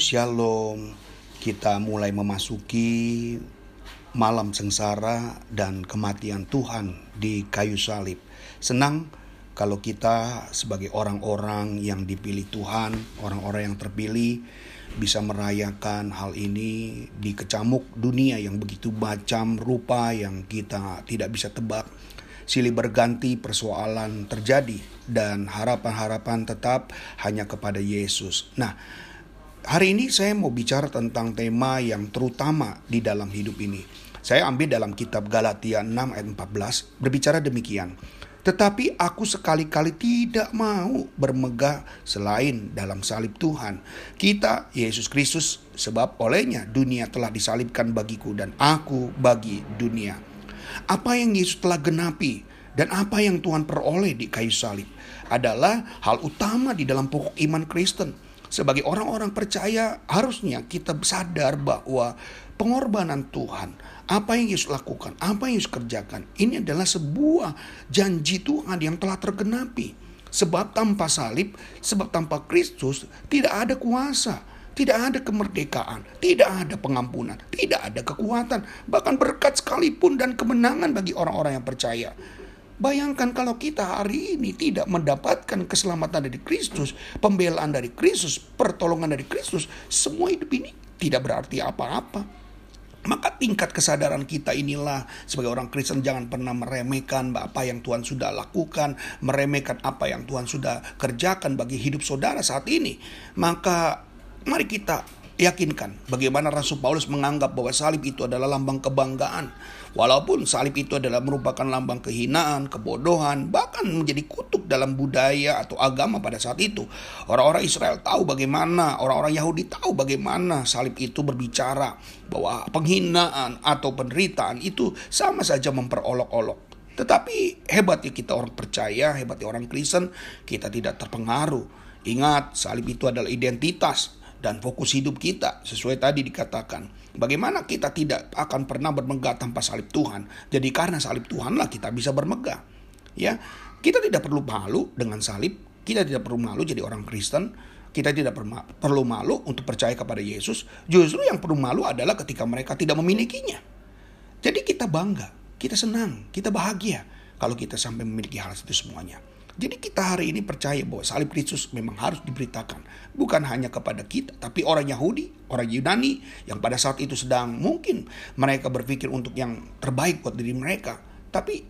Shalom. Kita mulai memasuki malam sengsara dan kematian Tuhan di kayu salib. Senang kalau kita sebagai orang-orang yang dipilih Tuhan, orang-orang yang terpilih bisa merayakan hal ini di kecamuk dunia yang begitu macam rupa yang kita tidak bisa tebak. Silih berganti persoalan terjadi dan harapan-harapan tetap hanya kepada Yesus. Nah, Hari ini saya mau bicara tentang tema yang terutama di dalam hidup ini. Saya ambil dalam kitab Galatia 6 ayat 14 berbicara demikian. Tetapi aku sekali-kali tidak mau bermegah selain dalam salib Tuhan. Kita, Yesus Kristus, sebab olehnya dunia telah disalibkan bagiku dan aku bagi dunia. Apa yang Yesus telah genapi dan apa yang Tuhan peroleh di kayu salib adalah hal utama di dalam pokok iman Kristen sebagai orang-orang percaya harusnya kita sadar bahwa pengorbanan Tuhan, apa yang Yesus lakukan, apa yang Yesus kerjakan, ini adalah sebuah janji Tuhan yang telah tergenapi. Sebab tanpa salib, sebab tanpa Kristus tidak ada kuasa, tidak ada kemerdekaan, tidak ada pengampunan, tidak ada kekuatan, bahkan berkat sekalipun dan kemenangan bagi orang-orang yang percaya. Bayangkan kalau kita hari ini tidak mendapatkan keselamatan dari Kristus, pembelaan dari Kristus, pertolongan dari Kristus, semua hidup ini tidak berarti apa-apa. Maka tingkat kesadaran kita inilah sebagai orang Kristen jangan pernah meremehkan apa yang Tuhan sudah lakukan, meremehkan apa yang Tuhan sudah kerjakan bagi hidup saudara saat ini. Maka mari kita yakinkan bagaimana Rasul Paulus menganggap bahwa salib itu adalah lambang kebanggaan. Walaupun salib itu adalah merupakan lambang kehinaan, kebodohan, bahkan menjadi kutuk dalam budaya atau agama pada saat itu. Orang-orang Israel tahu bagaimana, orang-orang Yahudi tahu bagaimana salib itu berbicara bahwa penghinaan atau penderitaan itu sama saja memperolok-olok. Tetapi hebatnya kita orang percaya, hebatnya orang Kristen, kita tidak terpengaruh. Ingat, salib itu adalah identitas dan fokus hidup kita sesuai tadi dikatakan. Bagaimana kita tidak akan pernah bermegah tanpa salib Tuhan. Jadi karena salib Tuhanlah kita bisa bermegah. Ya, kita tidak perlu malu dengan salib, kita tidak perlu malu jadi orang Kristen, kita tidak perlu malu untuk percaya kepada Yesus. Justru yang perlu malu adalah ketika mereka tidak memilikinya. Jadi kita bangga, kita senang, kita bahagia kalau kita sampai memiliki hal itu semuanya. Jadi kita hari ini percaya bahwa salib Kristus memang harus diberitakan. Bukan hanya kepada kita, tapi orang Yahudi, orang Yunani yang pada saat itu sedang mungkin mereka berpikir untuk yang terbaik buat diri mereka. Tapi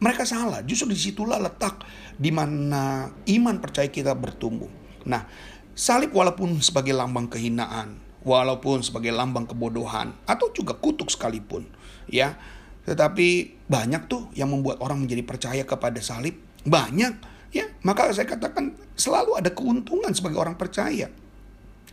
mereka salah. Justru di situlah letak di mana iman percaya kita bertumbuh. Nah, salib walaupun sebagai lambang kehinaan, walaupun sebagai lambang kebodohan, atau juga kutuk sekalipun, ya. Tetapi banyak tuh yang membuat orang menjadi percaya kepada salib banyak ya maka saya katakan selalu ada keuntungan sebagai orang percaya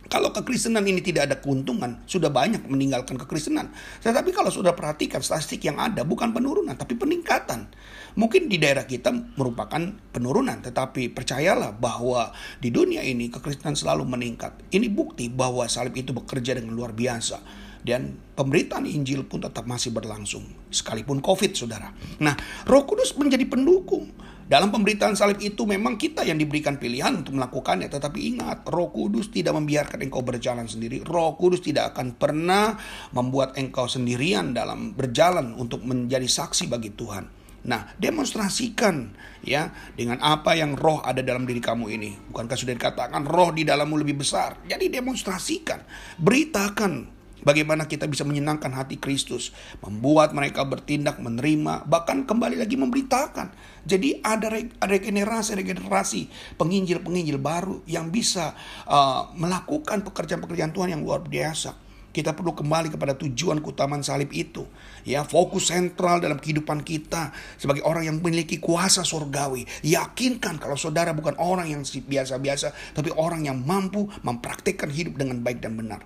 kalau kekristenan ini tidak ada keuntungan, sudah banyak meninggalkan kekristenan. Tetapi kalau sudah perhatikan statistik yang ada bukan penurunan, tapi peningkatan. Mungkin di daerah kita merupakan penurunan, tetapi percayalah bahwa di dunia ini kekristenan selalu meningkat. Ini bukti bahwa salib itu bekerja dengan luar biasa dan pemberitaan Injil pun tetap masih berlangsung sekalipun Covid, Saudara. Nah, Roh Kudus menjadi pendukung dalam pemberitaan salib itu memang kita yang diberikan pilihan untuk melakukannya. Tetapi ingat, roh kudus tidak membiarkan engkau berjalan sendiri. Roh kudus tidak akan pernah membuat engkau sendirian dalam berjalan untuk menjadi saksi bagi Tuhan. Nah, demonstrasikan ya dengan apa yang roh ada dalam diri kamu ini. Bukankah sudah dikatakan roh di dalammu lebih besar? Jadi demonstrasikan, beritakan Bagaimana kita bisa menyenangkan hati Kristus, membuat mereka bertindak, menerima, bahkan kembali lagi memberitakan. Jadi ada regenerasi-regenerasi penginjil-penginjil baru yang bisa uh, melakukan pekerjaan-pekerjaan Tuhan yang luar biasa. Kita perlu kembali kepada tujuan keutamaan salib itu. Ya, fokus sentral dalam kehidupan kita sebagai orang yang memiliki kuasa surgawi. Yakinkan kalau saudara bukan orang yang biasa-biasa, tapi orang yang mampu mempraktikkan hidup dengan baik dan benar.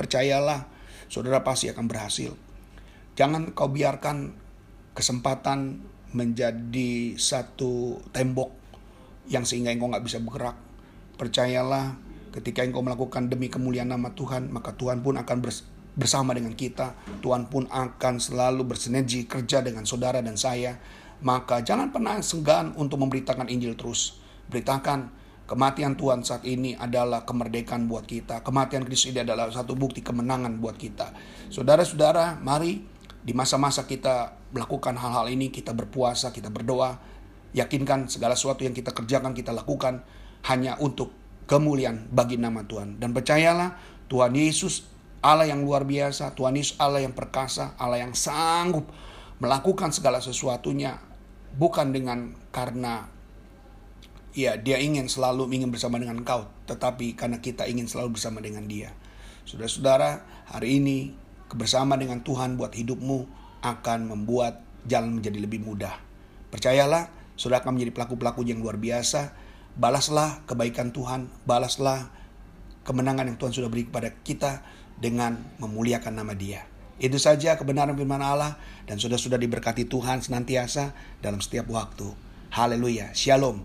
Percayalah, saudara pasti akan berhasil. Jangan kau biarkan kesempatan menjadi satu tembok yang sehingga engkau nggak bisa bergerak. Percayalah, ketika engkau melakukan demi kemuliaan nama Tuhan, maka Tuhan pun akan bersama dengan kita. Tuhan pun akan selalu bersinergi kerja dengan saudara dan saya. Maka jangan pernah segan untuk memberitakan Injil terus. Beritakan Kematian Tuhan saat ini adalah kemerdekaan buat kita. Kematian Kristus ini adalah satu bukti kemenangan buat kita. Saudara-saudara, mari di masa-masa kita melakukan hal-hal ini, kita berpuasa, kita berdoa, yakinkan segala sesuatu yang kita kerjakan, kita lakukan hanya untuk kemuliaan bagi nama Tuhan. Dan percayalah, Tuhan Yesus Allah yang luar biasa, Tuhan Yesus Allah yang perkasa, Allah yang sanggup melakukan segala sesuatunya bukan dengan karena ya dia ingin selalu ingin bersama dengan kau, tetapi karena kita ingin selalu bersama dengan dia. Saudara-saudara, hari ini kebersamaan dengan Tuhan buat hidupmu akan membuat jalan menjadi lebih mudah. Percayalah, saudara akan menjadi pelaku-pelaku yang luar biasa. Balaslah kebaikan Tuhan, balaslah kemenangan yang Tuhan sudah beri kepada kita dengan memuliakan nama Dia. Itu saja kebenaran firman Allah dan sudah-sudah diberkati Tuhan senantiasa dalam setiap waktu. Haleluya. Shalom.